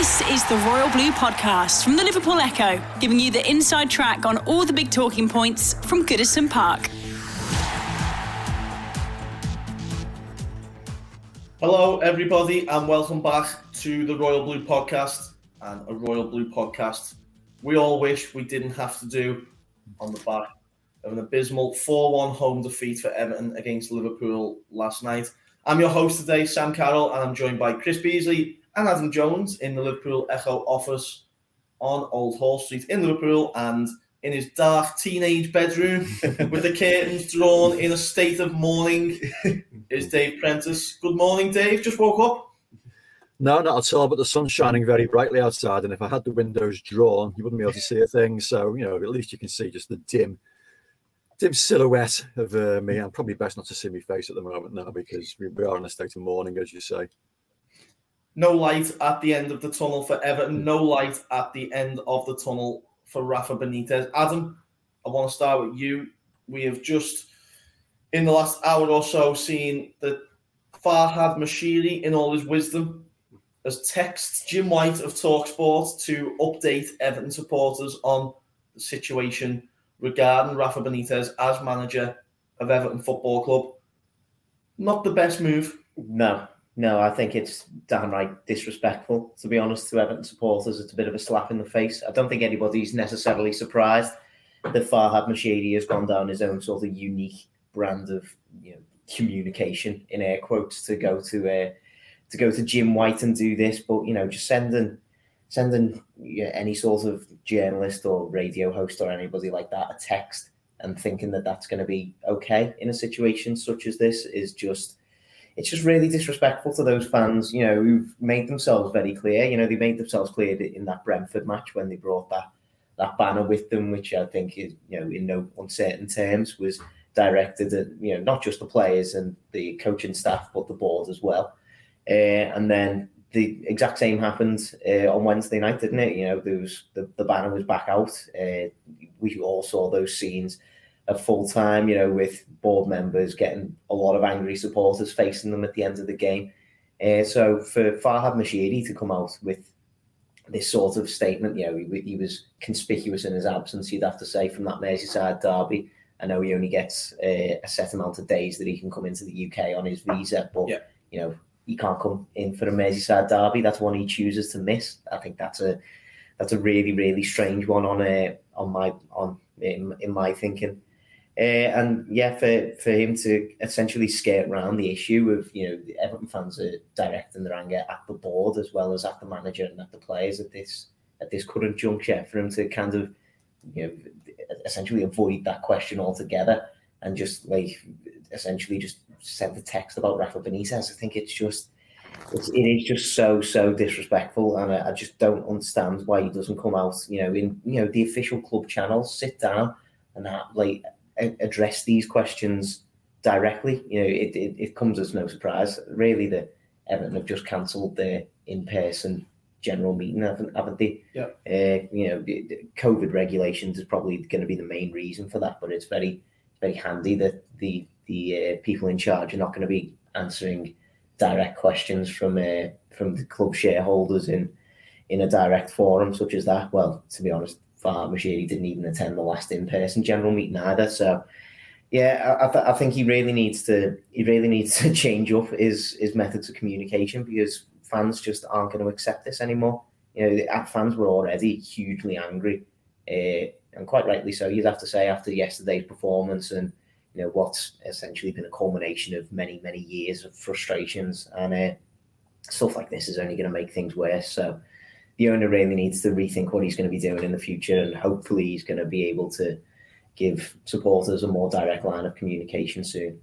This is the Royal Blue Podcast from the Liverpool Echo, giving you the inside track on all the big talking points from Goodison Park. Hello, everybody, and welcome back to the Royal Blue Podcast and a Royal Blue Podcast we all wish we didn't have to do on the back of an abysmal 4 1 home defeat for Everton against Liverpool last night. I'm your host today, Sam Carroll, and I'm joined by Chris Beesley and Adam Jones in the Liverpool Echo office on Old Hall Street in Liverpool and in his dark teenage bedroom with the curtains drawn in a state of mourning is Dave Prentice. Good morning, Dave. Just woke up. No, not at all. But the sun's shining very brightly outside, and if I had the windows drawn, you wouldn't be able to see a thing. So you know, at least you can see just the dim, dim silhouette of uh, me. And probably best not to see my face at the moment now because we, we are in a state of mourning, as you say no light at the end of the tunnel for Everton, hmm. no light at the end of the tunnel for Rafa Benitez. Adam, I want to start with you. We have just, in the last hour or so, seen that Farhad Moshiri, in all his wisdom, has texted Jim White of Talksport to update Everton supporters on the situation regarding Rafa Benitez as manager of Everton Football Club. Not the best move. No, no, I think it's downright disrespectful, to be honest, to Everton supporters. It's a bit of a slap in the face. I don't think anybody's necessarily surprised that Farhad Moshiri has gone down his own sort of unique brand of you know, communication, in air quotes, to go to uh, to go to Jim White and do this. But you know, just sending sending any sort of journalist or radio host or anybody like that a text and thinking that that's going to be okay in a situation such as this is just it's just really disrespectful to those fans, you know, who've made themselves very clear. You know, they made themselves clear in that Brentford match when they brought that that banner with them, which I think is, you know, in no uncertain terms was directed at, you know, not just the players and the coaching staff, but the board as well. Uh, and then the exact same happened uh, on Wednesday night, didn't it? You know, there was the, the banner was back out. Uh, we all saw those scenes at full time, you know, with board members getting a lot of angry supporters facing them at the end of the game. Uh, so for Farhad Moshiri to come out with this sort of statement, you know, he, he, was conspicuous in his absence, you'd have to say, from that Merseyside derby. I know he only gets uh, a set amount of days that he can come into the UK on his visa, but, yeah. you know, he can't come in for a Merseyside derby. That's one he chooses to miss. I think that's a that's a really really strange one on a uh, on my on in, in my thinking. Uh, and yeah, for, for him to essentially skate around the issue of, you know, the Everton fans are directing their anger at the board as well as at the manager and at the players at this at this current juncture, for him to kind of, you know, essentially avoid that question altogether and just like essentially just send the text about Rafa Benitez. I think it's just it's, it is just so so disrespectful, and I, I, just don't understand why he doesn't come out. You know, in you know the official club channels, sit down and have, like address these questions directly. You know, it, it, it comes as no surprise, really, that Everton have just cancelled their in-person general meeting, haven't, haven't they? Yeah. Uh, you know, COVID regulations is probably going to be the main reason for that, but it's very, very handy that the the uh, people in charge are not going to be answering direct questions from uh, from the club shareholders in in a direct forum such as that. Well, to be honest, Farhad Moshiri didn't even attend the last in-person general meeting either. So, yeah, I, I, think he really needs to he really needs to change up his his methods of communication because fans just aren't going to accept this anymore. You know, the fans were already hugely angry, uh, and quite rightly so. You'd have to say after yesterday's performance and you know what's essentially been a culmination of many many years of frustrations and uh, stuff like this is only going to make things worse. So the owner really needs to rethink what he's going to be doing in the future, and hopefully he's going to be able to give supporters a more direct line of communication soon.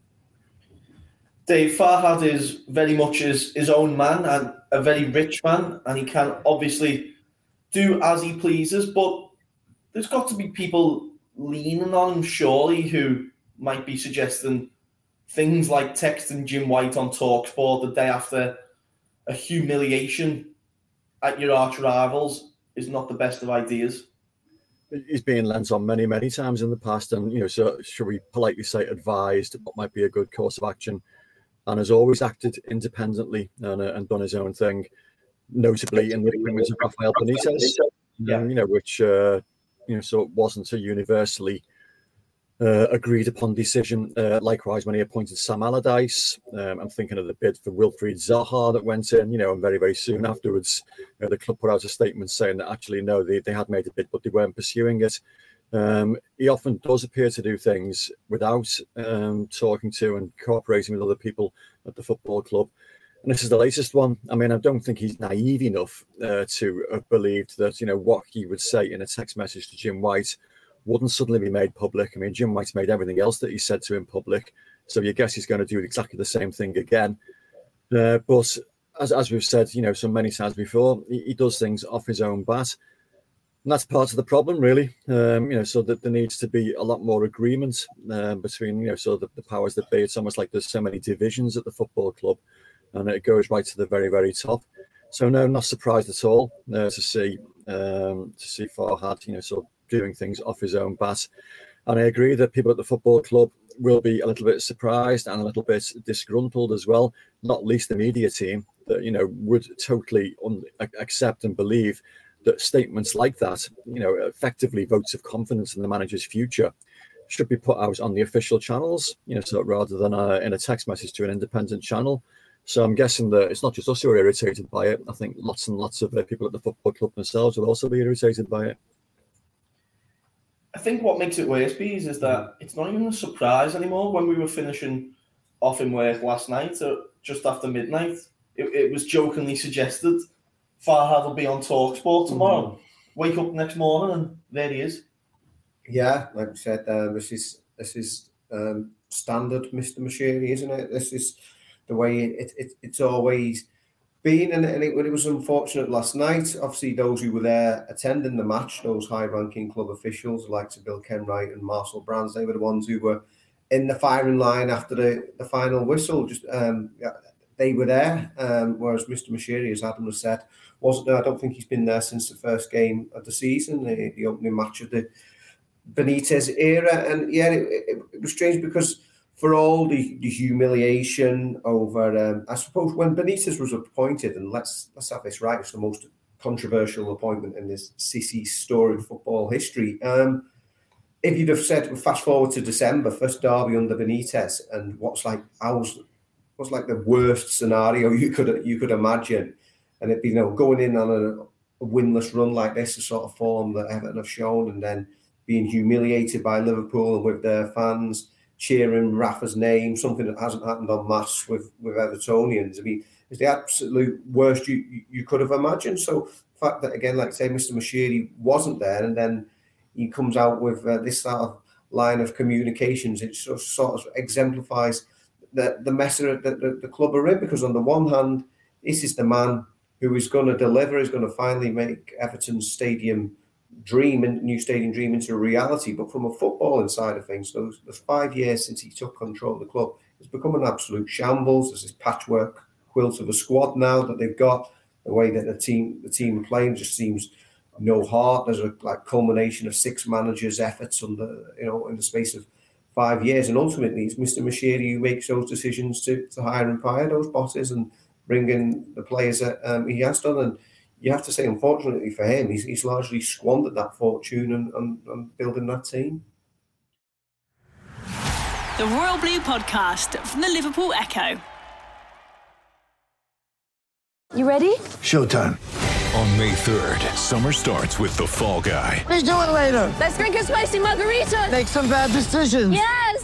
Dave Farhad is very much his, his own man and a very rich man, and he can obviously do as he pleases. But there's got to be people leaning on him, surely, who might be suggesting things like texting Jim White on Talksport the day after a humiliation at your arch rivals is not the best of ideas. He's been lent on many, many times in the past, and you know, so should we politely say advised what might be a good course of action and has always acted independently and, uh, and done his own thing, notably in the appointment of Rafael Benitez, yeah. Um, you know, which uh, you know, so it wasn't a universally uh, agreed upon decision. Uh, likewise, when he appointed Sam Allardyce, um, I'm thinking of the bid for Wilfried Zaha that went in, you know, and very, very soon afterwards, know, the club put out a statement saying that actually, no, they, they had made a bid, but they weren't pursuing it. Um, he often does appear to do things without um, talking to and cooperating with other people at the football club. And this is the latest one. I mean, I don't think he's naive enough uh, to have believed that, you know, what he would say in a text message to Jim White wouldn't suddenly be made public. I mean, Jim White's made everything else that he said to him public. So you guess he's going to do exactly the same thing again. Uh, but as, as we've said, you know, so many times before, he, he does things off his own bat. And that's part of the problem, really. Um, you know, so that there needs to be a lot more agreement uh, between, you know, so the, the powers that be. It's almost like there's so many divisions at the football club, and it goes right to the very, very top. So no, not surprised at all uh, to see um, to see Farhad, you know, sort of doing things off his own bat. And I agree that people at the football club will be a little bit surprised and a little bit disgruntled as well, not least the media team that, you know, would totally un- accept and believe that statements like that, you know, effectively votes of confidence in the manager's future should be put out on the official channels, you know, so rather than uh, in a text message to an independent channel. So I'm guessing that it's not just us who are irritated by it. I think lots and lots of uh, people at the football club themselves will also be irritated by it. I think what makes it worse, Bees, is that it's not even a surprise anymore. When we were finishing off in work last night, or just after midnight, it, it was jokingly suggested Farhad will be on Talksport tomorrow. Mm-hmm. Wake up next morning and there he is. Yeah, like I said, uh, this is this is um, standard, Mr. Moshiri, isn't it? This is the way it, it it's always been, and, and it, it, was unfortunate last night. Obviously, those who were there attending the match, those high-ranking club officials, like to Bill Kenwright and Marcel Brands, they were the ones who were in the firing line after the, the final whistle. Just um, they were there, um, whereas Mr. Moshiri, as Adam has said, wasn't there. I don't think he's been there since the first game of the season, the, the opening match of the Benitez era. And yeah, it, it, it was strange because for all the, the humiliation over, um, I suppose when Benitez was appointed, and let's let's have this right, it's the most controversial appointment in this Sissi storied football history. Um, if you'd have said, fast forward to December, first derby under Benitez, and what's like, was, was like the worst scenario you could you could imagine, and it'd be you know going in on a, a winless run like this, the sort of form that Everton have shown, and then being humiliated by Liverpool and with their fans cheering Rafa's name, something that hasn't happened on mass with with Evertonians. I mean, it's the absolute worst you you could have imagined. So the fact that again, like say, Mr. Moshiri wasn't there, and then he comes out with uh, this sort of line of communications, it sort of, sort of exemplifies the the mess that the, the club are in. Because on the one hand, this is the man who is going to deliver, is going to finally make Everton's stadium dream and new stadium dream into a reality. But from a footballing side of things, those the five years since he took control of the club, it's become an absolute shambles. There's this patchwork quilt of a squad now that they've got. The way that the team the team playing just seems no heart. There's a like culmination of six managers' efforts under you know in the space of five years, and ultimately it's Mr. Moshiri who makes those decisions to, to hire and fire those bosses and bring in the players that um, he has done. And you have to say, unfortunately for him, he's, he's largely squandered that fortune and, and, and building that team. The Royal Blue Podcast from the Liverpool Echo. You ready? Showtime. On May 3rd, summer starts with The Fall Guy. Let's do it later. Let's drink a spicy margarita. Make some bad decisions. Yes.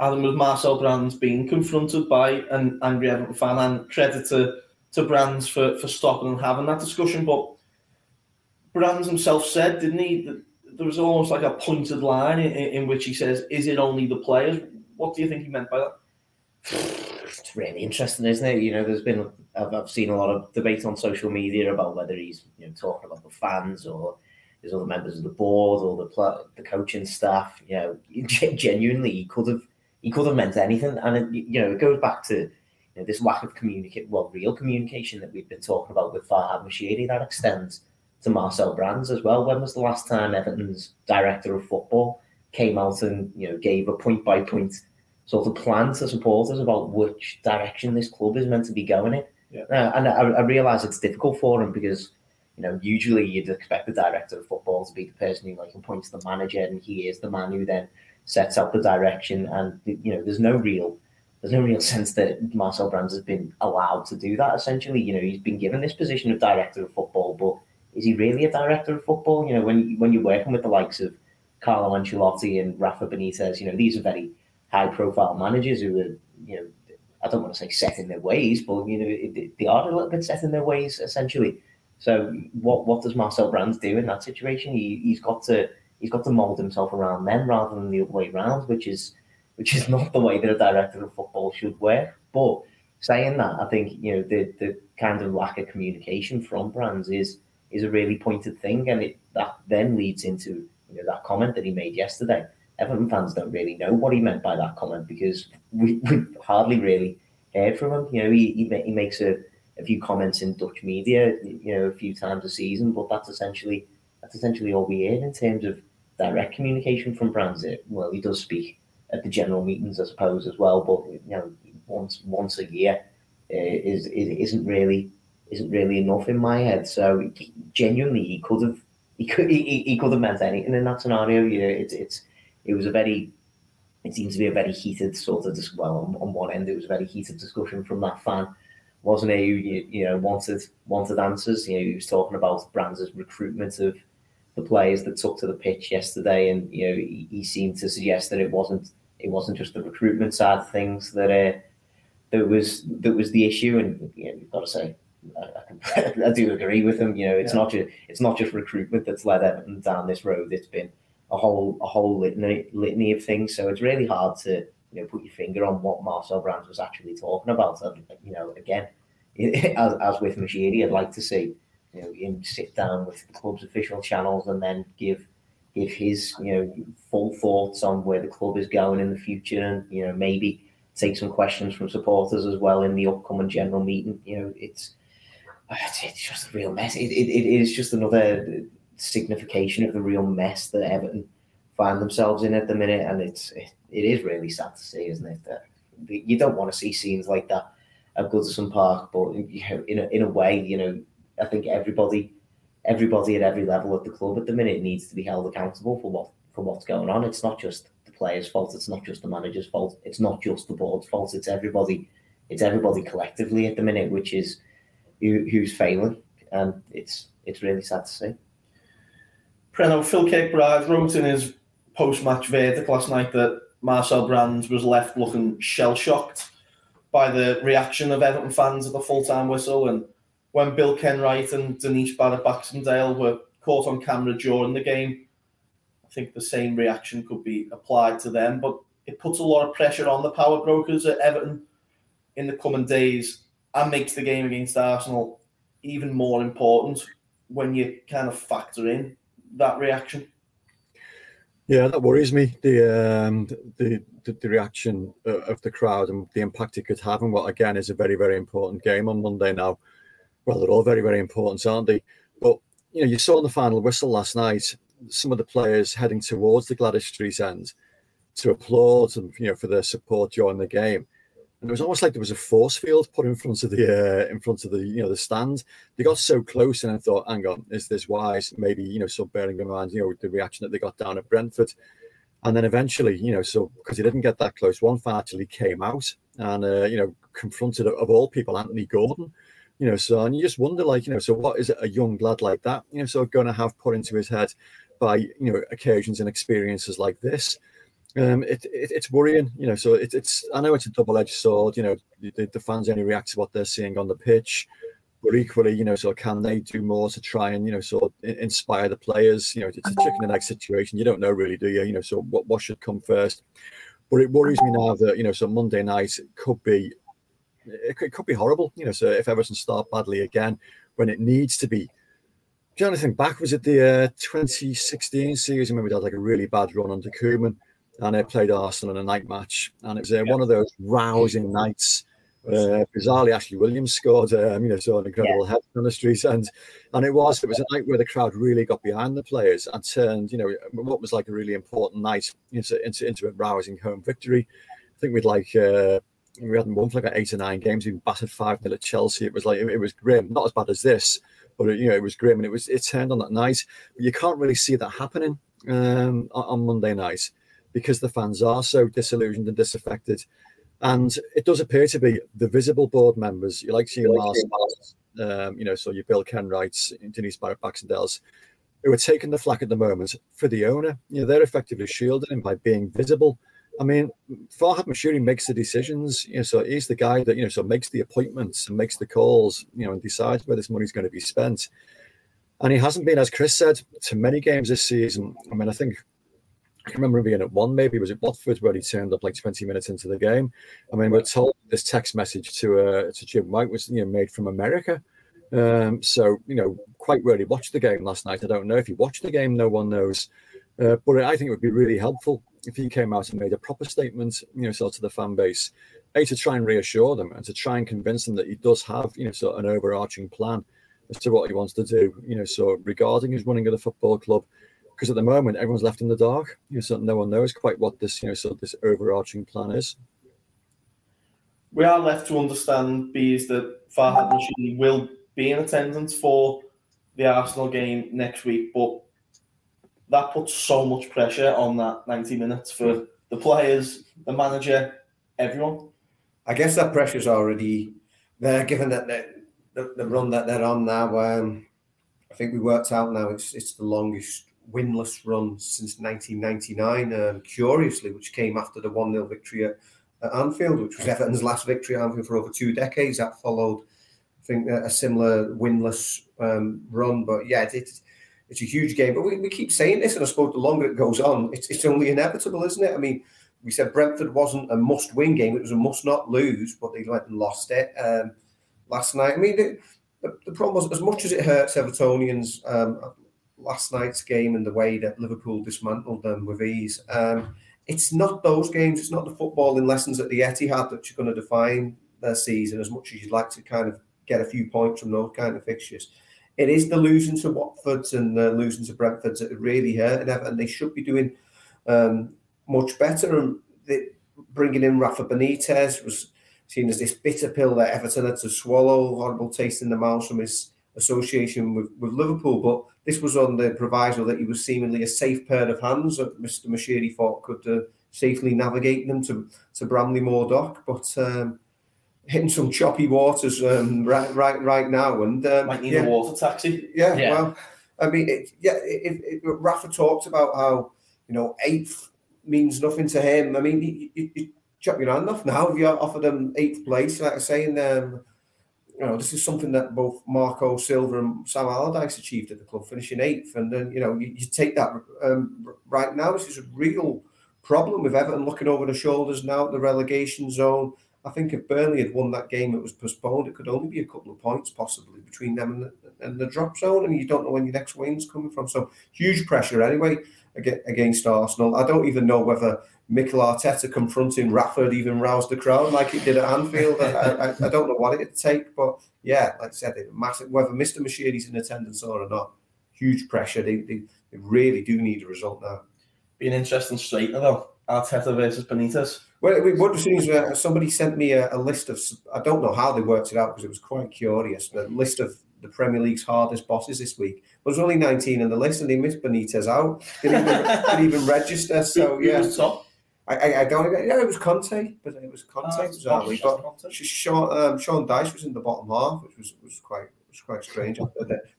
Adam was Marcel Brands being confronted by an angry Everton fan, and credit to, to Brands for, for stopping and having that discussion. But Brands himself said, didn't he, that there was almost like a pointed line in, in which he says, "Is it only the players?" What do you think he meant by that? It's really interesting, isn't it? You know, there's been I've, I've seen a lot of debate on social media about whether he's you know talking about the fans or his other members of the board or the the coaching staff. You know, genuinely, he could have he could have meant anything, and it, you know, it goes back to you know, this lack of communicate, well, real communication that we've been talking about with Farhad Moshiri that extends to Marcel Brands as well. When was the last time Everton's director of football came out and you know gave a point by point sort of plan to supporters about which direction this club is meant to be going in? Yeah. Uh, and I, I realise it's difficult for him because you know usually you'd expect the director of football to be the person who like appoints the manager, and he is the man who then sets out the direction. And you know, there's no real there's no real sense that Marcel Brands has been allowed to do that. Essentially, you know, he's been given this position of director of football, but is he really a director of football? You know, when when you're working with the likes of Carlo Ancelotti and Rafa Benitez, you know, these are very high profile managers who are, you know, I don't want to say set in their ways, but you know, they are a little bit set in their ways essentially. So what what does Marcel Brands do in that situation? He he's got to he's got to mold himself around them rather than the other way around, which is which is not the way that a director of football should work. But saying that, I think you know the the kind of lack of communication from Brands is is a really pointed thing, and it that then leads into you know that comment that he made yesterday. Everton fans don't really know what he meant by that comment because we, we hardly really heard from him. You know, he he, he makes a, a few comments in Dutch media, you know, a few times a season, but that's essentially that's essentially all we hear in terms of direct communication from Brands. Well, he does speak at the general meetings, I suppose, as well, but you know, once once a year uh, is, is isn't really isn't really enough in my head. So genuinely, he could have he could he, he could have meant anything in that scenario. You know, it's it's it was a very it seems to be a very heated sort of dis- well on, on one end it was a very heated discussion from that fan wasn't he you, you know wanted wanted answers you know he was talking about Brands' recruitment of the players that took to the pitch yesterday and you know he, he seemed to suggest that it wasn't it wasn't just the recruitment side of things that uh, that was that was the issue and you know, you've got to say I, I, I, do agree with him. You know, it's yeah. not just it's not just recruitment that's led Everton down this road. It's been a whole a whole litany litany of things. So it's really hard to you know put your finger on what Marcel Brands was actually talking about. And, you know, again, as, as with Moshiri, I'd like to see you know him sit down with the club's official channels and then give give his you know full thoughts on where the club is going in the future, and you know maybe take some questions from supporters as well in the upcoming general meeting. You know, it's it's just a real mess. It, it, it is just another signification of the real mess that Everton find themselves in at the minute, and it's it, it is really sad to see, isn't it? That you don't want to see scenes like that at Goodison Park, but you know, in a, in a way, you know, I think everybody everybody at every level at the club at the minute needs to be held accountable for what for what's going on. It's not just the players' fault. It's not just the manager's fault. It's not just the board's fault. It's everybody. It's everybody collectively at the minute, which is who, who's failing, and it's it's really sad to see. Preno, Phil Kirkbride wrote in his post-match verdict last night that Marcel Brands was left looking shell-shocked by the reaction of Everton fans at the full-time whistle, and when Bill Kenwright and Denise Barrett Baxendale were caught on camera during the game, I think the same reaction could be applied to them, but it puts a lot of pressure on the power brokers at Everton in the coming days and makes the game against Arsenal even more important when you kind of factor in that reaction. Yeah, that worries me. The um, the, the, the reaction of the crowd and the impact it could have, and what again is a very very important game on Monday now. Well, they're all very very important, aren't they? But you know, you saw the final whistle last night some of the players heading towards the Gwladys Street end to applaud and you know for their support during the game and it was almost like there was a force field put in front of the uh, in front of the you know the stand. They got so close, and I thought, hang on, is this wise? Maybe you know, so bearing in mind you know the reaction that they got down at Brentford, and then eventually you know, so because he didn't get that close, one fan actually came out and uh, you know confronted of all people Anthony Gordon. You know, so and you just wonder, like, you know, so what is a young lad like that, you know, so going to have put into his head by you know occasions and experiences like this? Um, it, it, it's worrying, you know. So it, it's I know it's a double-edged sword. You know, the, the fans only react to what they're seeing on the pitch, but equally, you know, so can they do more to try and you know sort of inspire the players? You know, it's a chicken and egg situation. You don't know really, do you? You know, so what what should come first? But it worries me now that you know, so Monday night could be it could, it could be horrible. You know, so if Everton start badly again when it needs to be. Do you know anything back? Was it the uh, 2016 season when we had like a really bad run under Koeman and it played Arsenal in a night match, and it was uh, yeah. one of those rousing nights. Uh, bizarrely, Ashley Williams scored, um, you know, so an incredible yeah. head on the streets, and and it was it was a night where the crowd really got behind the players and turned, you know, what was like a really important night into into, into a rousing home victory. I think we'd like uh, we hadn't won for like eight or nine games. We battered five nil at Chelsea. It was like it, was grim, not as bad as this, but it, you know it was grim, and it was it turned on that night. But you can't really see that happening um, on Monday night because the fans are so disillusioned and disaffected. And it does appear to be the visible board members. You like to see Mars, um, you know, so your Bill Kenwrights, Denise Barrett Baxendales, who are taking the flack at the moment for the owner. You know, they're effectively shielding him by being visible I mean, Farhad Moshiri makes the decisions. You know, so he's the guy that you know, so makes the appointments and makes the calls. You know, and decides where this money's going to be spent. And he hasn't been, as Chris said, to many games this season. I mean, I think I can remember being at one, maybe was it Watford, where he turned up like 20 minutes into the game. I mean, we're told this text message to uh, to Jim White was you know made from America. Um, so you know, quite rarely watched the game last night. I don't know if he watched the game. No one knows. Uh, but I think it would be really helpful if he came out and made a proper statement, you know, sort of the fan base, a to try and reassure them and to try and convince them that he does have, you know, sort of an overarching plan as to what he wants to do, you know, so regarding his running of the football club, because at the moment everyone's left in the dark, you know, so no one knows quite what this, you know, sort of this overarching plan is. We are left to understand, bees that Farhad Moshiri will be in attendance for the Arsenal game next week, but that puts so much pressure on that 90 minutes for the players, the manager, everyone. I guess that pressure's already there, given that the, the run that they're on now. Um, I think we worked out now it's it's the longest winless run since 1999, um, curiously, which came after the 1 0 victory at, at, Anfield, which was Everton's last victory at Anfield for over two decades. That followed, I think, a, similar winless um, run. But yeah, it, it's a huge game. But we, we keep saying this, and I suppose the longer it goes on, it's, it's only inevitable, isn't it? I mean, we said Brentford wasn't a must win game, it was a must not lose, but they went and lost it um, last night. I mean, the, the, the, problem was, as much as it hurts Evertonians, um, last night's game and the way that Liverpool dismantled them with ease, um, it's not those games, it's not the footballing lessons at the Etihad had that you're going to define their season as much as you'd like to kind of get a few points from those kind of fixtures it is the losing to Watfords and the losing to Brentfords that really hurt and They should be doing um, much better. And bringing in Rafa Benitez was seen as this bitter pill that Everton had to swallow, horrible taste in the mouth from his association with, with Liverpool. But this was on the proviso that he was seemingly a safe pair of hands that Mr. Moshiri thought could uh, safely navigate them to, to Bramley-Moore Dock. But um, hitting some choppy waters um, right right right now, and um, might need yeah. a water taxi. Yeah, yeah, well, I mean, it, yeah, it, it, Rafa talked about how you know eighth means nothing to him. I mean, you, you, you chop your hand off now if you offered him eighth place. Like I say, and um, you know, this is something that both Marco Silva and Sam Allardyce achieved at the club, finishing eighth, and then you know you, you take that um, right now. This is a real problem with Everton looking over the shoulders now at the relegation zone I think if Burnley had won that game, it was postponed. It could only be a couple of points possibly between them and the, and the drop zone, and you don't know when your next win's coming from. So huge pressure anyway against Arsenal. I don't even know whether Mikel Arteta confronting Rafa even roused the crowd like it did at Anfield. I, I, I, don't know what it'd take, but yeah, like I said, it massive. Whether Mr. Moshiri's in attendance or not, huge pressure. They, they, they really do need a result now. Be an interesting straight though. Arteta versus Benitez. Well, what was is uh, somebody sent me a, a, list of, I don't know how they worked it out because it was quite curious, a list of the Premier League's hardest bosses this week. But there's only 19 in the list and they missed Benitez out. Didn't even, didn't even register. So, yeah. I, I, I don't. Yeah, it was Conte, but it was Conte. It's bizarrely. But Conte. Sean, um, Sean Dyche was in the bottom half, which was was quite was quite strange.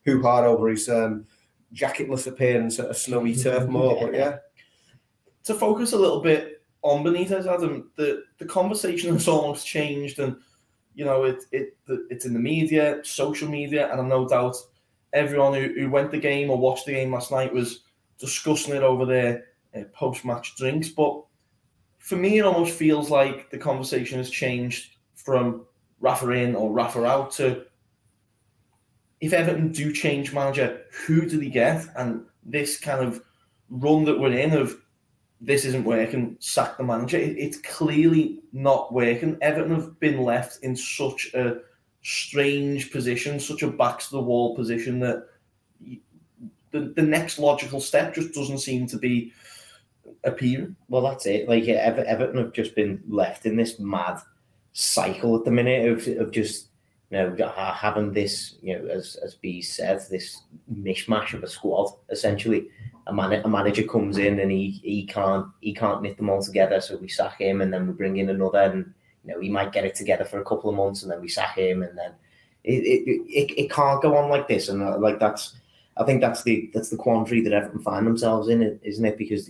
Who hard over his um, jacketless appearance at a snowy turf moor, but yeah. to focus a little bit on Benitez, Adam, the, the conversation has almost changed, and you know it it it's in the media, social media, and I'm no doubt everyone who, who went the game or watched the game last night was discussing it over their uh, post match drinks. But for me, it almost feels like the conversation has changed from Rafa in or Rafa out to if Everton do change manager, who do they get? And this kind of run that we're in of this isn't working, sack the manager. It, it's clearly not working. Everton have been left in such a strange position, such a back to the wall position that the, the next logical step just doesn't seem to be appearing. Well, that's it. Like Ever- Everton have just been left in this mad cycle at the minute of, of just you know having this you know as as B said this mishmash of a squad essentially. A, man- a manager comes in and he he can't he can't knit them all together, so we sack him and then we bring in another and you know he might get it together for a couple of months and then we sack him and then it it, it, it can't go on like this and uh, like that's I think that's the that's the quandary that Everton find themselves in, isn't it? Because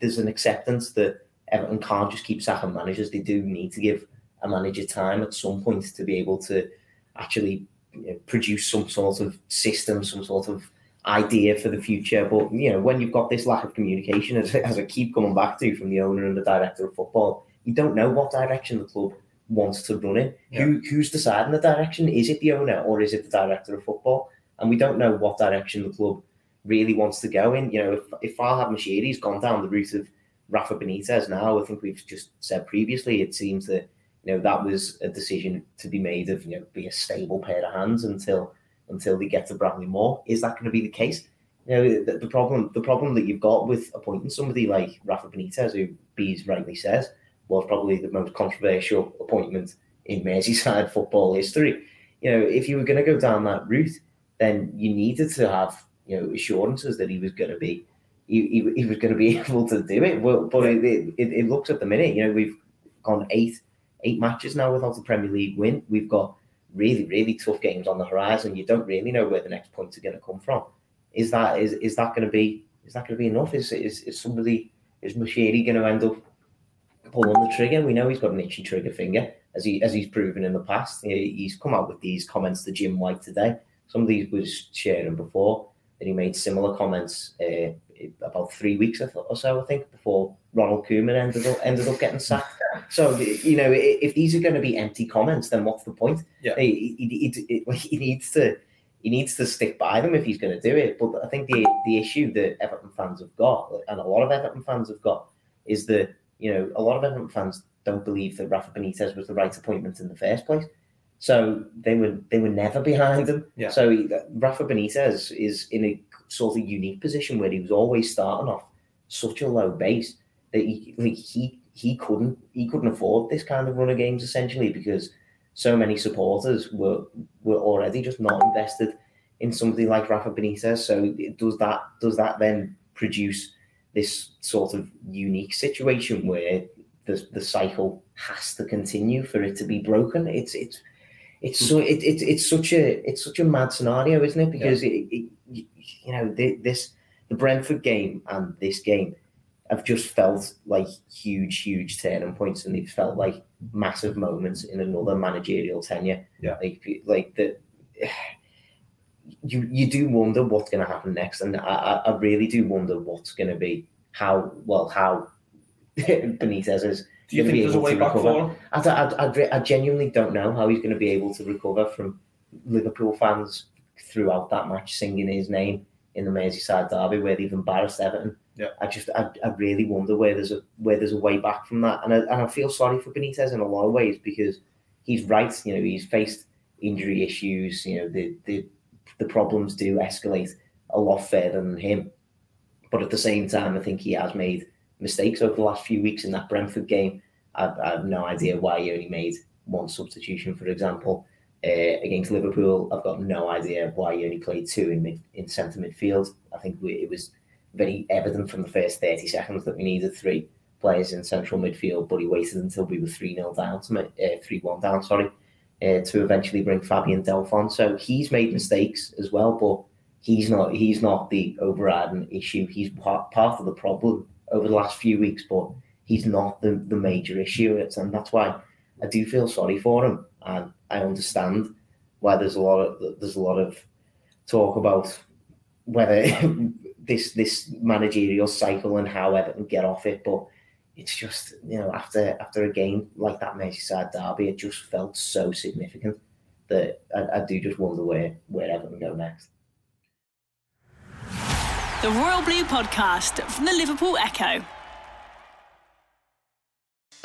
there's an acceptance that Everton can't just keep sacking managers. They do need to give a manager time at some point to be able to actually you know, produce some sort of system, some sort of idea for the future. But you know, when you've got this lack of communication, as, as I keep coming back to from the owner and the director of football, you don't know what direction the club wants to run in. Who who's deciding the direction? Is it the owner or is it the director of football? And we don't know what direction the club really wants to go in. You know, if if Farhad Moshiri's gone down the route of Rafa Benitez now, I think we've just said previously, it seems that you know that was a decision to be made of you know be a stable pair of hands until until they get to Bramley-Moore. Is that going to be the case? You know, the, the problem the problem that you've got with appointing somebody like Rafa Benitez, who Bees rightly says was probably the most controversial appointment in Merseyside football history. You know, if you were going to go down that route, then you needed to have you know assurances that he was going to be he, he, he was going to be able to do it. Well, but it, it, it looks at the minute, you know, we've gone eight eight matches now without a Premier League win. We've got really really tough games on the horizon. You don't really know where the next points are going to come from. Is that is is that going to be is that going to be enough? Is is, is somebody is Moshiri going to end up pulling the trigger? We know he's got an itchy trigger finger, as he as he's proven in the past. He- He's come out with these comments to Jim White today. Some of these was sharing before that he made similar comments uh, about three weeks or so, I think, before Ronald Koeman ended up ended up getting sacked. So you know, if these are going to be empty comments, then what's the point? Yeah. He, he, he, he- needs to he needs to stick by them if he's going to do it. But I think the the issue that Everton fans have got, and a lot of Everton fans have got, is that you know a lot of Everton fans don't believe that Rafa Benitez was the right appointment in the first place. So they were they were never behind him. Yeah. So he, Rafa Benitez is in a sort of unique position where he was always starting off such a low base that he like he he couldn't he couldn't afford this kind of run of games essentially because so many supporters were were already just not invested in somebody like Rafa Benitez. So does that does that then produce this sort of unique situation where the the cycle has to continue for it to be broken? It's it's it's so it, it, it's such a it's such a mad scenario, isn't it? Because it, it you know thi- this the Brentford game and this game have just felt like huge huge turning points, and they've felt like massive moments in another managerial tenure. Yeah. like like the. You, you do wonder what's going to happen next, and I, I really do wonder what's going to be how well how Benitez is. Do you think there's a way back for him? I, I, I, I genuinely don't know how he's going to be able to recover from Liverpool fans throughout that match singing his name in the Merseyside derby where they've embarrassed Everton. Yeah. I just I, I really wonder where there's a where there's a way back from that, and I, and I feel sorry for Benitez in a lot of ways because he's right. You know, he's faced injury issues. You know, the the the problems do escalate a lot further than him. But at the same time, I think he has made mistakes over the last few weeks in that Brentford game. I, I have no idea why he only made one substitution, for example. Uh, against Liverpool, I've got no idea why he only played two in mid, in centre midfield. I think we, it was very evident from the first 30 seconds that we needed three. players in central midfield, but he waited until we were 3 0 down to uh, 3 1 down, sorry, uh, to eventually bring Fabian Delph So he's made mistakes as well, but he's not he's not the overriding issue. He's part, part of the problem over the last few weeks, but he's not the, the major issue. It's, and that's why I do feel sorry for him. And I understand why there's a lot of there's a lot of talk about whether this this managerial cycle and how Everton get off it, but it's just you know after after a game like that Merseyside derby, it just felt so significant that I, I do just wonder where where Everton go next. The Royal Blue Podcast from the Liverpool Echo.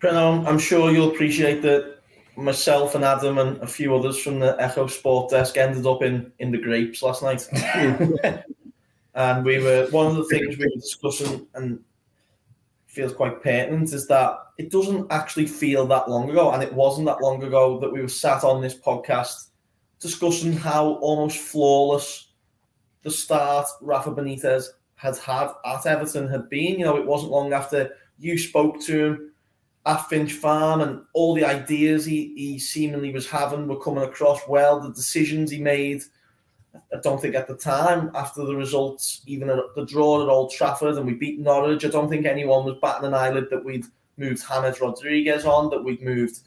Preno, I'm sure you'll appreciate that myself and Adam and a few others from the Echo Sport desk ended up in, in the grapes last night. and we were one of the things we were discussing and feels quite pertinent is that it doesn't actually feel that long ago, and it wasn't that long ago that we were sat on this podcast discussing how almost flawless the start Rafa Benitez had had at Everton had been. You know, it wasn't long after you spoke to him at Finch Farm and all the ideas he, he seemingly was having were coming across well. The decisions he made, I don't think at the time, after the results, even the draw at Old Trafford and we beat Norwich, I don't think anyone was batting an eyelid that we'd moved James Rodriguez on, that we'd moved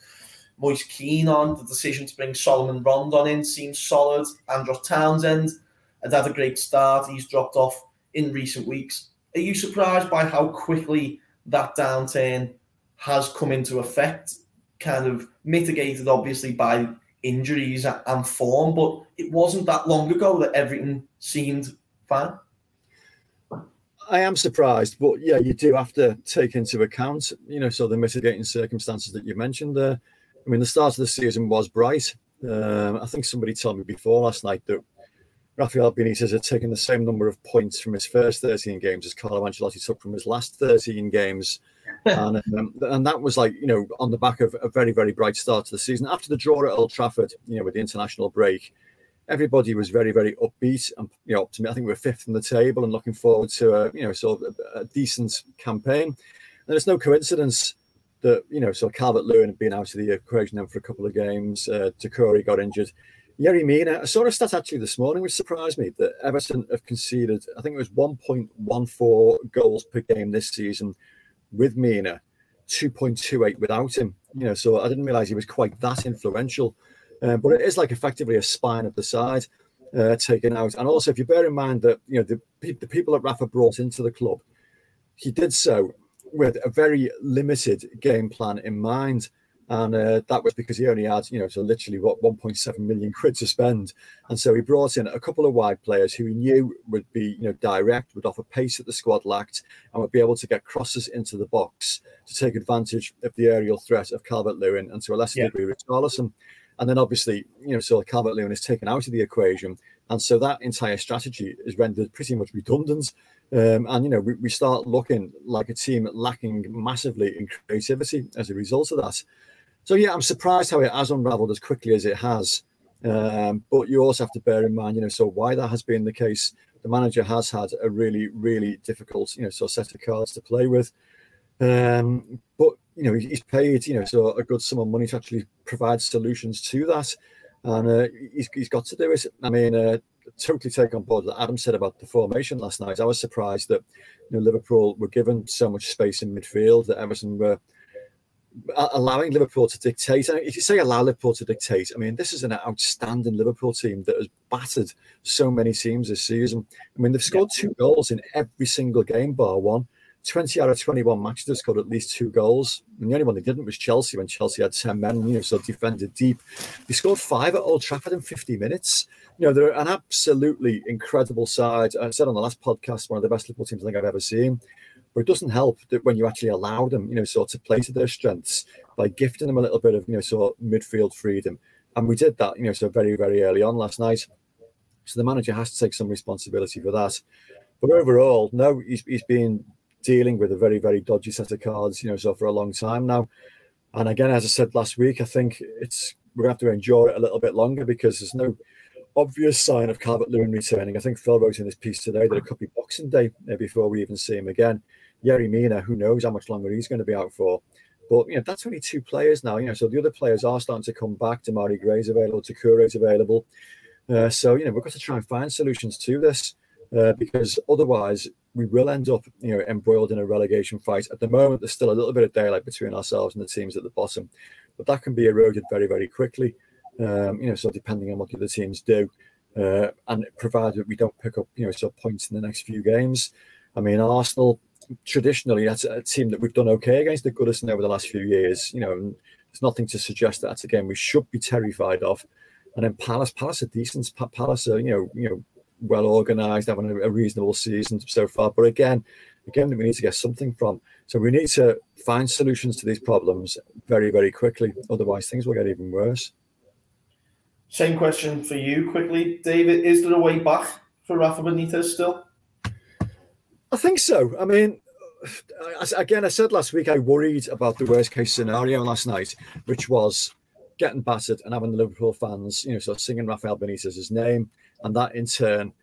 Moise Kean on. The decision to bring Salomon Rondon in seems solid. Andros Townsend had had a great start. He's dropped off in recent weeks. Are you surprised by how quickly that downturn has come into effect, kind of mitigated obviously by injuries and form, but it wasn't that long ago that everything seemed fine. I am surprised, but yeah, you do have to take into account, you know, so the mitigating circumstances that you mentioned there. I mean, the start of the season was bright. Um, I think somebody told me before last night that Rafael Benitez had taken the same number of points from his first 13 games as Carlo Ancelotti took from his last 13 games and, um, and that was like you know on the back of a very very bright start to the season. After the draw at Old Trafford you know with the international break everybody was very very upbeat and you know to me I think we are fifth in the table and looking forward to a you know sort of a, a decent campaign. And it's no coincidence that you know so Calvert Lewin had been out of the equation then for a couple of games uh, Doucouré got injured. Yerry Mina, I saw a stat actually this morning, which surprised me that Everton have conceded, I think it was 1.14 goals per game this season with Mina, 2.28 without him. You know, so I didn't realize he was quite that influential. Uh, but it is like effectively a spine of the side uh, taken out. And also, if you bear in mind that you know the, the people that Rafa brought into the club, he did so with a very limited game plan in mind and uh, that was because he only had, you know, so literally what 1.7 million quid to spend, and so he brought in a couple of wide players who he knew would be, you know, direct, would offer pace that the squad lacked, and would be able to get crosses into the box to take advantage of the aerial threat of Calvert Lewin and to a lesser yeah. degree Richarlison. And then obviously, you know, so Calvert Lewin is taken out of the equation, and so that entire strategy is rendered pretty much redundant. Um, and you know, we, we start looking like a team lacking massively in creativity as a result of that. So yeah, I'm surprised how it has unravelled as quickly as it has. Um, but you also have to bear in mind, you know, so why that has been the case. The manager has had a really, really difficult, you know, so set of cards to play with. Um, but you know, he's paid, you know, so a good sum of money to actually provide solutions to that, and uh, he's, he's got to do it. I mean, uh, totally take on board what Adam said about the formation last night. I was surprised that you know Liverpool were given so much space in midfield that Everton were allowing Liverpool to dictate. If you say allow Liverpool to dictate, I mean, this is an outstanding Liverpool team that has battered so many teams this season. I mean, they've scored two goals in every single game, bar one. 20 out of 21 matches have scored at least two goals. And the only one they didn't was Chelsea when Chelsea had 10 men, you know, so defended deep. They scored five at Old Trafford in 50 minutes. You know, they're an absolutely incredible side. I said on the last podcast, one of the best Liverpool teams I think I've ever seen. But it doesn't help that when you actually allow them, you know, sort of play to their strengths by gifting them a little bit of, you know, sort of midfield freedom. And we did that, you know, so very, very early on last night. So the manager has to take some responsibility for that. But overall, no, he's, he's been dealing with a very, very dodgy set of cards, you know, so for a long time now. And again, as I said last week, I think it's we're going to have to endure it a little bit longer because there's no obvious sign of Calvert Lewin returning. I think Phil wrote in his piece today that it could be Boxing Day before we even see him again. Yerry Mina, who knows how much longer he's going to be out for. But you know, that's only two players now. You know, so the other players are starting to come back. Demarai Gray's available, Doucouré's available. Uh, so you know, we've got to try and find solutions to this uh, because otherwise we will end up, you know, embroiled in a relegation fight. At the moment, there's still a little bit of daylight between ourselves and the teams at the bottom, but that can be eroded very, very quickly. Um, you know, so depending on what the other teams do, uh, and provided we don't pick up, you know, sort of points in the next few games. I mean, Arsenal traditionally that's a team that we've done okay against the Goodison over the last few years. You know, there's nothing to suggest that that's a game we should be terrified of. And then Palace, Palace are decent. Palace are, you know, you know, well organised, having a, a, reasonable season so far. But again, again, we need to get something from. So we need to find solutions to these problems very, very quickly. Otherwise, things will get even worse. Same question for you, quickly, David. Is there a way back for Rafa Benitez still? I think so. I mean, again, I said last week I worried about the worst case scenario last night, which was getting battered and having the Liverpool fans, you know, sort of singing Rafael Benitez's name, and that in turn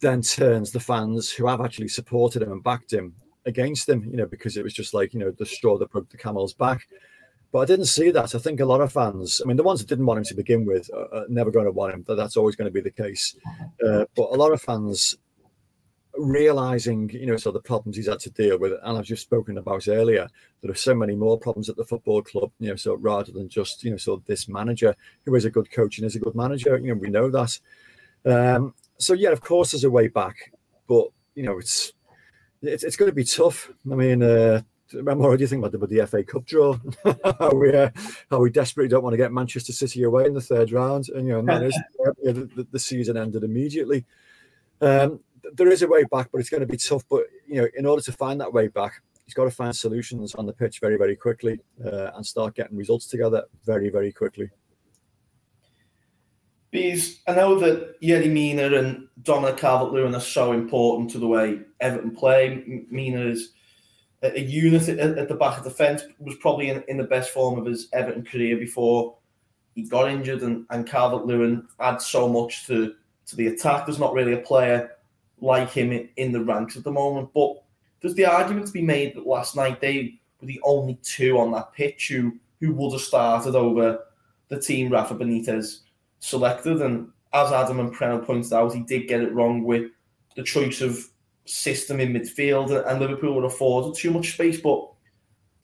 then turns the fans who have actually supported him and backed him against him, you know, because it was just like you know the straw that broke the camel's back. But I didn't see that. I think a lot of fans, I mean, the ones that didn't want him to begin with, are never going to want him. That's always going to be the case. Uh, but a lot of fans realizing, you know, so the problems he's had to deal with, and I've just spoken about earlier, there are so many more problems at the football club, you know, so rather than just, you know, so this manager who is a good coach and is a good manager, you know, we know that. Um, so yeah, of course, there's a way back, but you know, it's it's, it's going to be tough. I mean, uh, remember what do you think about the, the FA Cup draw? how we uh, how we desperately don't want to get Manchester City away in the third round, and you know, and that is you know, the, the, season ended immediately. Um, there is a way back, but it's going to be tough. But you know, in order to find that way back, he's got to find solutions on the pitch very, very quickly uh, and start getting results together very, very quickly. Bees, I know that Yerry Mina and Dominic Calvert-Lewin are so important to the way Everton play. Mina is a unit at, the back of the fence, was probably in, in, the best form of his Everton career before he got injured, and, and Calvert-Lewin adds so much to, to the attack. There's not really a player like him in, the ranks at the moment, but there's the argument to be made that last night they were the only two on that pitch who, who would have started over the team Rafa Benitez selected. And as Adam and Preno pointed out, he did get it wrong with the choice of system in midfield, and Liverpool were afforded too much space. But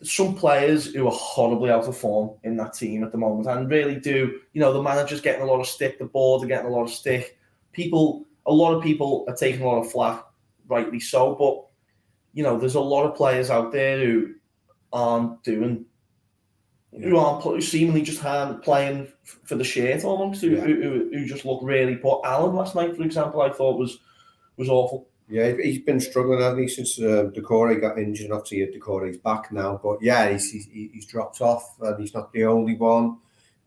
some players who are horribly out of form in that team at the moment, and really do, you know, the manager's getting a lot of stick, the board are getting a lot of stick. People, a lot of people are taking a lot of flack, rightly so. But you know, there's a lot of players out there who aren't doing who aren't seemingly just aren't playing for the shirt almost, who, yeah. who, who, just look really poor. Allan last night, for example, I thought was was awful. Yeah, he's been struggling, hasn't he, since uh, Doucouré got injured. Obviously, Doucouré's back now, but yeah, he's, he's, he's dropped off, and he's not the only one.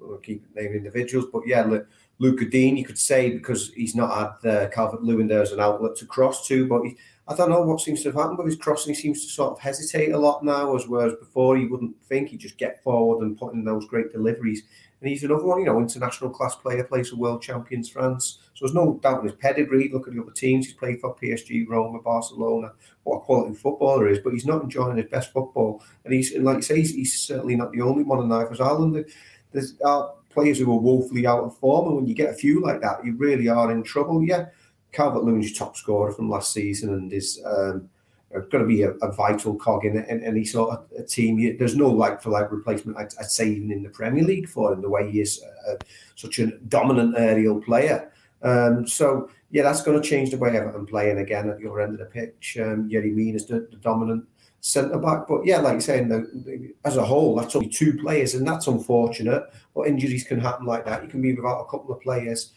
We'll keep naming individuals, but yeah, Lucas Digne, you could say, because he's not had Calvert Lewin there as an outlet to cross to, but he, I don't know what seems to have happened, with his crossing He seems to sort of hesitate a lot now, as whereas before he wouldn't think he'd just get forward and put in those great deliveries. And he's another one, you know, international class player, plays for world champions France. So there's no doubt in his pedigree. Look at the other teams he's played for PSG, Roma, Barcelona, what a quality footballer is, but he's not enjoying his best football. And he's, and like say, he's, he's certainly not the only one in Ivers Island. There's uh, players who are woefully out of form, and when you get a few like that, you really are in trouble. Yeah Calvert Lewin's your top scorer from last season and is um, going to be a, a, vital cog in, any sort of team. There's no like for like replacement, I'd, I'd, say, even in the Premier League for him, the way he is uh, such a dominant aerial player. Um, so, yeah, that's going to change the way Everton playing again at the other end of the pitch. Um, Yerry Mina is the, the dominant centre back. But yeah, like saying, the, as a whole, that's only two players, and that's unfortunate. But injuries can happen like that. You can be without a couple of players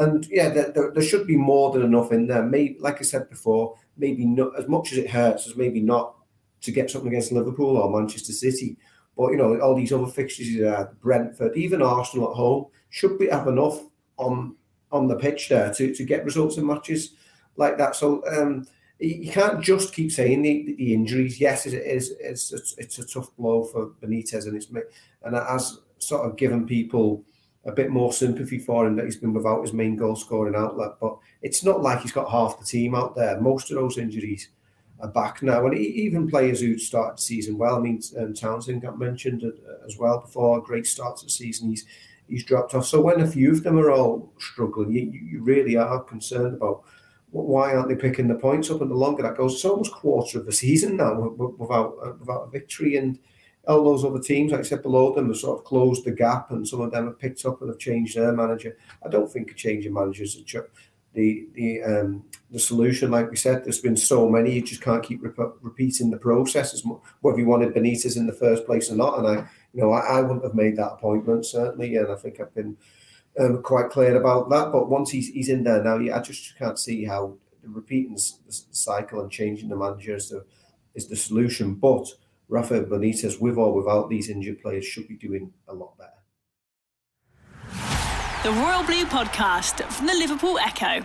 and yeah, there, there, there, should be more than enough in there. Maybe, like I said before, maybe not as much as it hurts as maybe not to get something against Liverpool or Manchester City. But you know, all these other fixtures, uh, Brentford, even Arsenal at home, should be have enough on on the pitch there to, to get results in matches like that. So um, you can't just keep saying the, the injuries. Yes, it is. It's, it's it's a tough blow for Benitez, and it's and it has sort of given people a bit more sympathy for him that he's been without his main goal scoring outlet. But it's not like he's got half the team out there. Most of those injuries are back now, and even players who started the season well. I mean, um, Townsend got mentioned uh, as well before. Great start to the season. He's he's dropped off. So when a few of them are all struggling, you, you really are concerned about why aren't they picking the points up? And the longer that goes, it's almost quarter of the season now without uh, without a victory. And all those other teams, like I said below them, have sort of closed the gap, and some of them have picked up and have changed their manager. I don't think a change of managers is the the um, the solution. Like we said, there's been so many, you just can't keep rep- repeating the process as much, whether you wanted Benitez in the first place or not. And I, you know, I, I wouldn't have made that appointment certainly, and I think I've been um, quite clear about that. But once he's he's in there now, I just can't see how repeating the cycle and changing the manager is the is the solution. But Rafael Benitez, with or without these injured players, should be doing a lot better. The Royal Blue Podcast from the Liverpool Echo.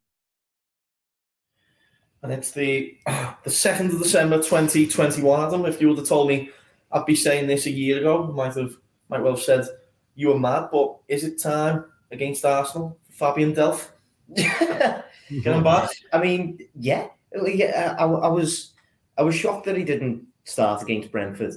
and it's the the second of December, twenty twenty one. Adam, if you would have told me I'd be saying this a year ago, I might have might well have said you were mad. But is it time against Arsenal, Fabian Delph? Getting back. I mean, yeah, yeah. I, I, was I was shocked that he didn't start against Brentford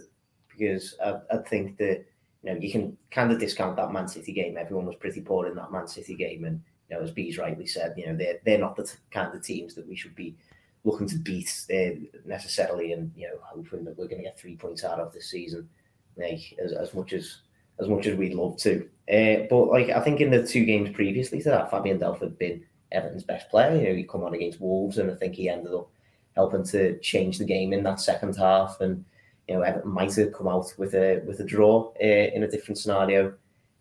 because I, I think that you know you can kind of discount that Man City game. Everyone was pretty poor in that Man City game, and you know as Bees rightly said, you know they're they're not the kind of teams that we should be looking to beat uh, necessarily, and you know, hoping that we're going to get three points out of this season, like as, as much as as much as we'd love to. Uh, but like I think in the two games previously to that, Fabian Delph had been Everton's best player. You know, he come on against Wolves, and I think he ended up helping to change the game in that second half. And you know, Everton might have come out with a with a draw uh, in a different scenario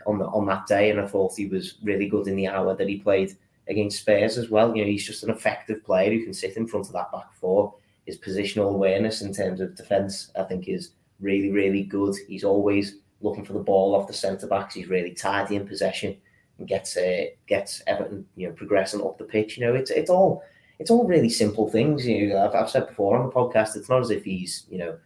on the, on that day. And I thought he was really good in the hour that he played against Spurs as well. You know, he's just an effective player who can sit in front of that back four. His positional awareness in terms of defence, I think, is really, really good. He's always looking for the ball off the centre backs. He's really tidy in possession and gets uh, gets Everton, you know, progressing up the pitch. You know, it's it's all it's all really simple things. You know, I've, I've said before on the podcast, it's not as if he's you know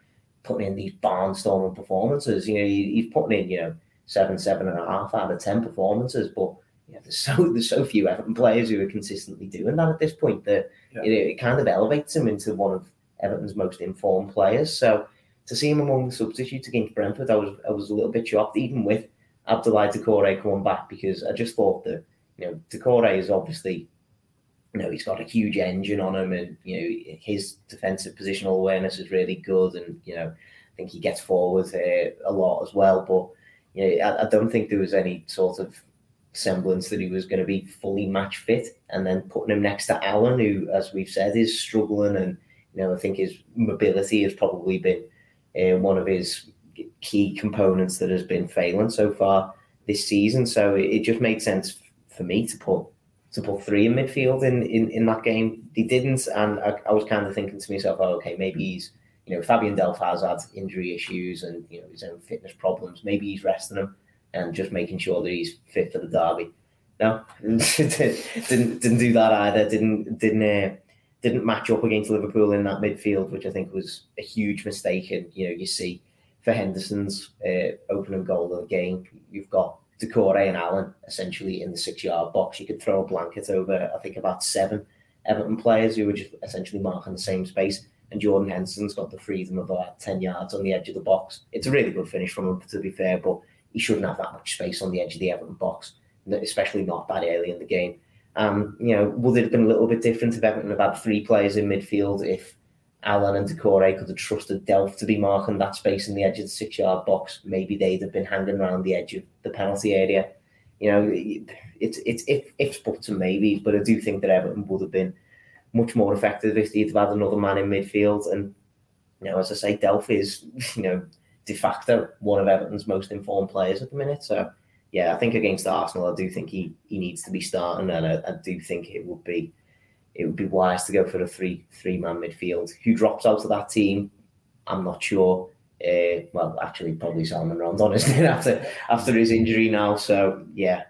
putting in these barnstorming performances. You know, he, he's putting in you know seven, seven and a half out of ten performances, but yeah, there's so there's so few Everton players who are consistently doing that at this point that yeah. it, it, kind of elevates him into one of Everton's most informed players. So to see him among the substitutes against Brentford, I was I was a little bit shocked, even with Abdoulaye Doucouré coming back, because I just thought that you know Doucouré is obviously you know he's got a huge engine on him, and you know his defensive positional awareness is really good, and you know I think he gets forward uh, a lot as well, but. You know, I, I don't think there was any sort of semblance that he was going to be fully match fit, and then putting him next to Allan, who, as we've said, is struggling, and you know I think his mobility has probably been uh, one of his key components that has been failing so far this season. So it, it just made sense for me to put to put three in midfield in in, in that game. He didn't, and I, I was kind of thinking to myself, oh, okay, maybe he's you know Fabian Delph has had injury issues and you know his own fitness problems. Maybe he's resting him and just making sure that he's fit for the derby. No, didn't didn't do that either. Didn't didn't uh, didn't match up against Liverpool in that midfield, which I think was a huge mistake. And you know, you see for Henderson's uh, opening goal of the game, you've got Doucouré and Allan essentially in the six-yard box. You could throw a blanket over, I think, about seven Everton players who were just essentially marking the same space. And Jordan Henderson's got the freedom of about 10 yards on the edge of the box. It's a really good finish from him, to be fair, but he shouldn't have that much space on the edge of the Everton box, especially not that early in the game. Um, you know, would it have been a little bit different if Everton had had three players in midfield if Allan and Doucouré could have trusted Delph to be marking that space in the edge of the six yard box, maybe they'd have been hanging around the edge of the penalty area. You know, it's it's if ifs, buts, and maybes, but I do think that Everton would have been much more effective if they'd have had another man in midfield. And you know, as I say, Delph is you know de facto one of Everton's most informed players at the minute. So yeah, I think against Arsenal, I do think he he needs to be starting, and I, I do think it would be it would be wise to go for a three three man midfield. Who drops out of that team? I'm not sure. Uh, well, actually, probably Salomon Rondon, isn't? After after his injury now, so yeah,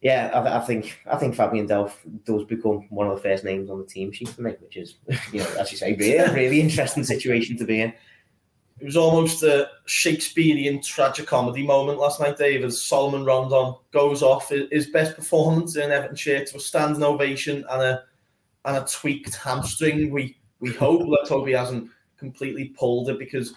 yeah. I, I, think I think Fabian Delph does become one of the first names on the team sheet for me, which is you know, as you say, really really interesting situation to be in. It was almost a Shakespearean tragicomedy moment last night, Dave, as Salomon Rondon goes off his best performance in Everton shirt to a standing ovation and a and a tweaked hamstring. We we hope. Let's hope he hasn't completely pulled it because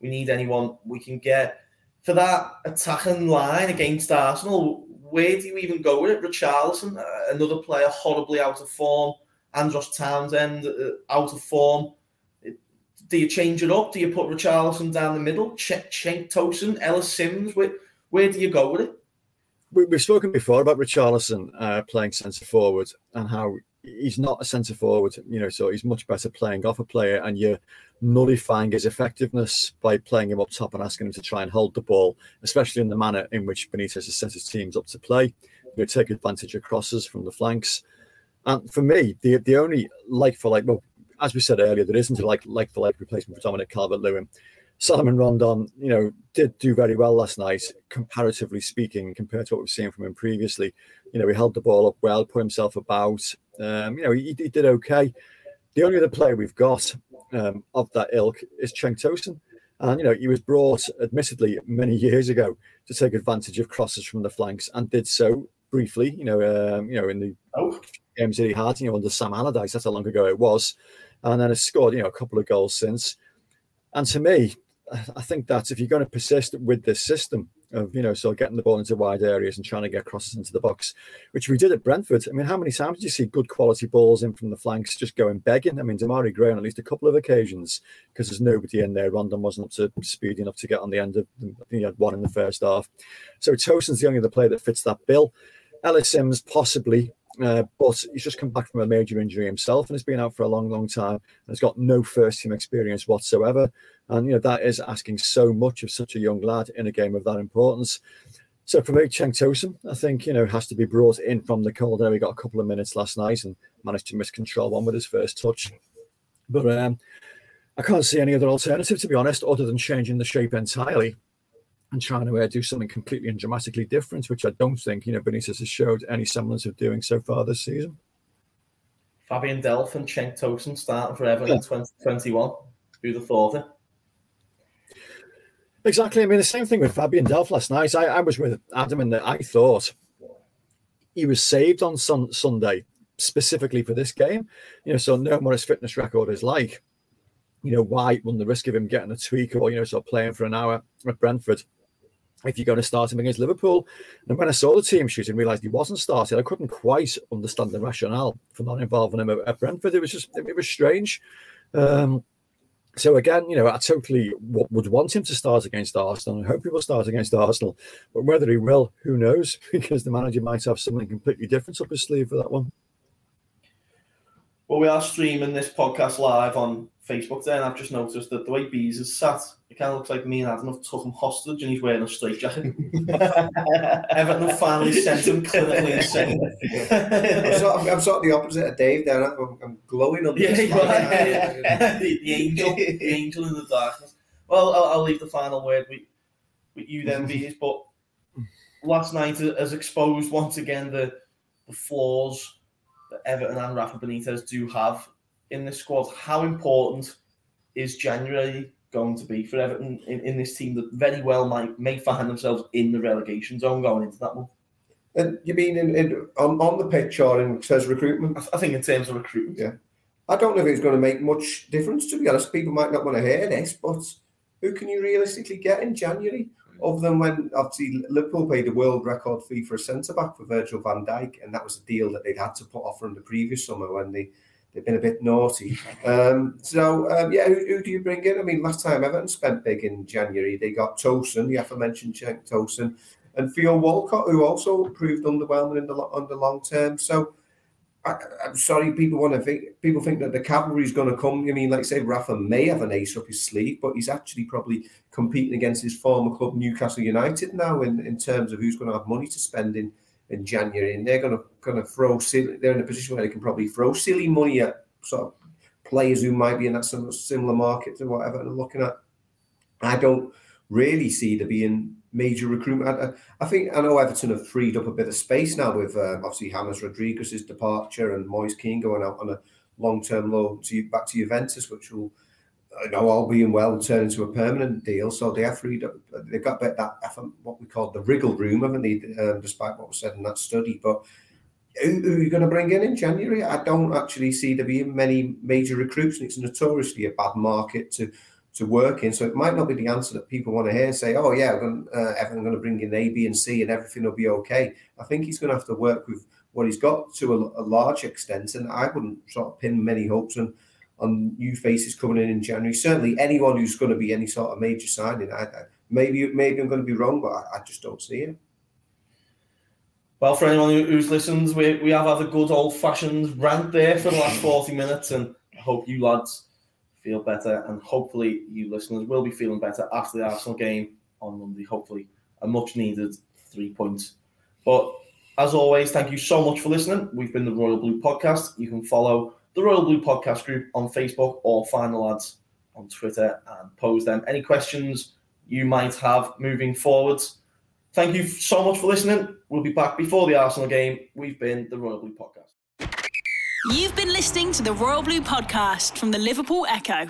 we need anyone we can get for that attacking line against Arsenal. Where do you even go with it? Richarlison, uh, another player horribly out of form. Andros Townsend uh, out of form. Do you change it up? Do you put Richarlison down the middle? Cenk Tosun, Ellis Simms? Where, where do you go with it? We, have spoken before about Richarlison uh, playing centre forward and how he's not a centre forward, you know, so he's much better playing off a player, and you're nullifying his effectiveness by playing him up top and asking him to try and hold the ball, especially in the manner in which Benitez has set his teams up to play. You take advantage of crosses from the flanks. And for me, the the only like for like, well, as we said earlier, there isn't a like like for like replacement for Dominic Calvert Lewin. Salomon Rondon, you know, did do very well last night, comparatively speaking, compared to what we've seen from him previously. You know, he held the ball up well, put himself about. Um, you know, he, he, did okay. The only other player we've got um, of that ilk is Cenk Tosun. And, you know, he was brought, admittedly, many years ago to take advantage of crosses from the flanks and did so briefly, you know, um, you know, in the oh. Games that had, you know, under Sam Allardyce, that's how long ago it was. And then has scored, you know, a couple of goals since. And to me, I think that if you're going to persist with this system of, you know, so getting the ball into wide areas and trying to get crosses into the box, which we did at Brentford. I mean, how many times did you see good quality balls in from the flanks just going begging? I mean, Demarai Gray on at least a couple of occasions because there's nobody in there. Rondon wasn't up to speed enough to get on the end of, I think he had one in the first half. So Tosun's the only other player that fits that bill. Ellis Simms possibly uh, but he's just come back from a major injury himself and has been out for a long, long time and has got no first team experience whatsoever. And, you know, that is asking so much of such a young lad in a game of that importance. So for me, Cenk Tosun, I think, you know, has to be brought in from the cold air. He got a couple of minutes last night and managed to miscontrol one with his first touch. But um, I can't see any other alternative, to be honest, other than changing the shape entirely and trying to uh, do something completely and dramatically different, which I don't think, you know, Benitez has showed any semblance of doing so far this season. Fabian Delph and Cenk Tosun starting for Everton yeah. 2021. Who'd have thought it? Exactly. I mean, the same thing with Fabian Delph last night. I, I was with Adam and I thought he was saved on sun, Sunday specifically for this game. You know, so knowing what his fitness record is like, you know, why run the risk of him getting a tweak or, you know, sort of playing for an hour at Brentford if you're going to start him against Liverpool. And when I saw the team sheet and realised he wasn't started, I couldn't quite understand the rationale for not involving him at, Brentford. It was just, it was strange. Um, so again, you know, I totally would want him to start against Arsenal. I hope he will start against Arsenal, but whether he will, who knows? Because the manager might have something completely different up his sleeve for that one. Well, we are streaming this podcast live on Facebook there, and I've just noticed that the way Bees is sat, it kind of looks like me and Adam have took him hostage and he's wearing a straight jacket. Everton have finally sent him clinically insane. I'm, sort of, I'm sort of the opposite of Dave there. I'm, I'm glowing on yeah, yeah. the, the, angel, the angel in the darkness. Well, I'll, I'll leave the final word with, with you then, Bees, but last night has exposed once again the, the flaws that Everton and Rafa Benitez do have in this squad. How important is January going to be for Everton in, in this team that very well might may find themselves in the relegation zone going into that one? And you mean in, in on, on the pitch or in says recruitment? I, think in terms of recruitment. Yeah. I don't know if it's going to make much difference to be honest. People might not want to hear this, but who can you realistically get in January? Other than when obviously Liverpool paid a world record fee for a centre back for Virgil van Dijk, and that was a deal that they'd had to put off from the previous summer when they they've been a bit naughty. Um, so um, yeah, who, who, do you bring in? I mean, last time Everton spent big in January, they got Tosun, the aforementioned Cenk Tosun, and Theo Walcott, who also proved underwhelming in the on the long term. So. I, am sorry, people want to think. People think that the cavalry is going to come. I mean, like say, Rafa may have an ace up his sleeve, but he's actually probably competing against his former club, Newcastle United, now in, in terms of who's going to have money to spend in in January, and they're going to kind of throw. Silly, they're in a position where they can probably throw silly money at sort of players who might be in that similar market to whatever they're looking at. I don't really see there being major recruitment. I, I, think I know Everton have freed up a bit of space now with uh, obviously James Rodriguez's departure and Moise Kean going out on a long-term loan to back to Juventus, which will you know, all being well, turn into a permanent deal. So they have freed up. They've got that what we call the wriggle room, haven't they? Um, despite what was said in that study, but. Who, who are you going to bring in in January? I don't actually see there being many major recruits, and it's notoriously a bad market to to work in. So it might not be the answer that people want to hear. Say, "Oh yeah, I'm going, uh, to bring in A, B, and C, and everything will be okay." I think he's going to have to work with what he's got to a, a large extent, and I wouldn't sort of pin many hopes on on new faces coming in in January. Certainly, anyone who's going to be any sort of major signing, I, I, maybe maybe I'm going to be wrong, but I, I, just don't see it. Well, for anyone who's listened, we, we have had a good old fashioned rant there for the last 40 minutes, and I hope you lads feel better, and hopefully you listeners will be feeling better after the Arsenal game on Monday. Hopefully, a much needed three points. But as always, thank you so much for listening. We've been the Royal Blue Podcast. You can follow the Royal Blue Podcast group on Facebook or find the lads on Twitter and pose them any questions you might have moving forwards. Thank you so much for listening. We'll be back before the Arsenal game. We've been the Royal Blue Podcast. You've been listening to the Royal Blue Podcast from the Liverpool Echo.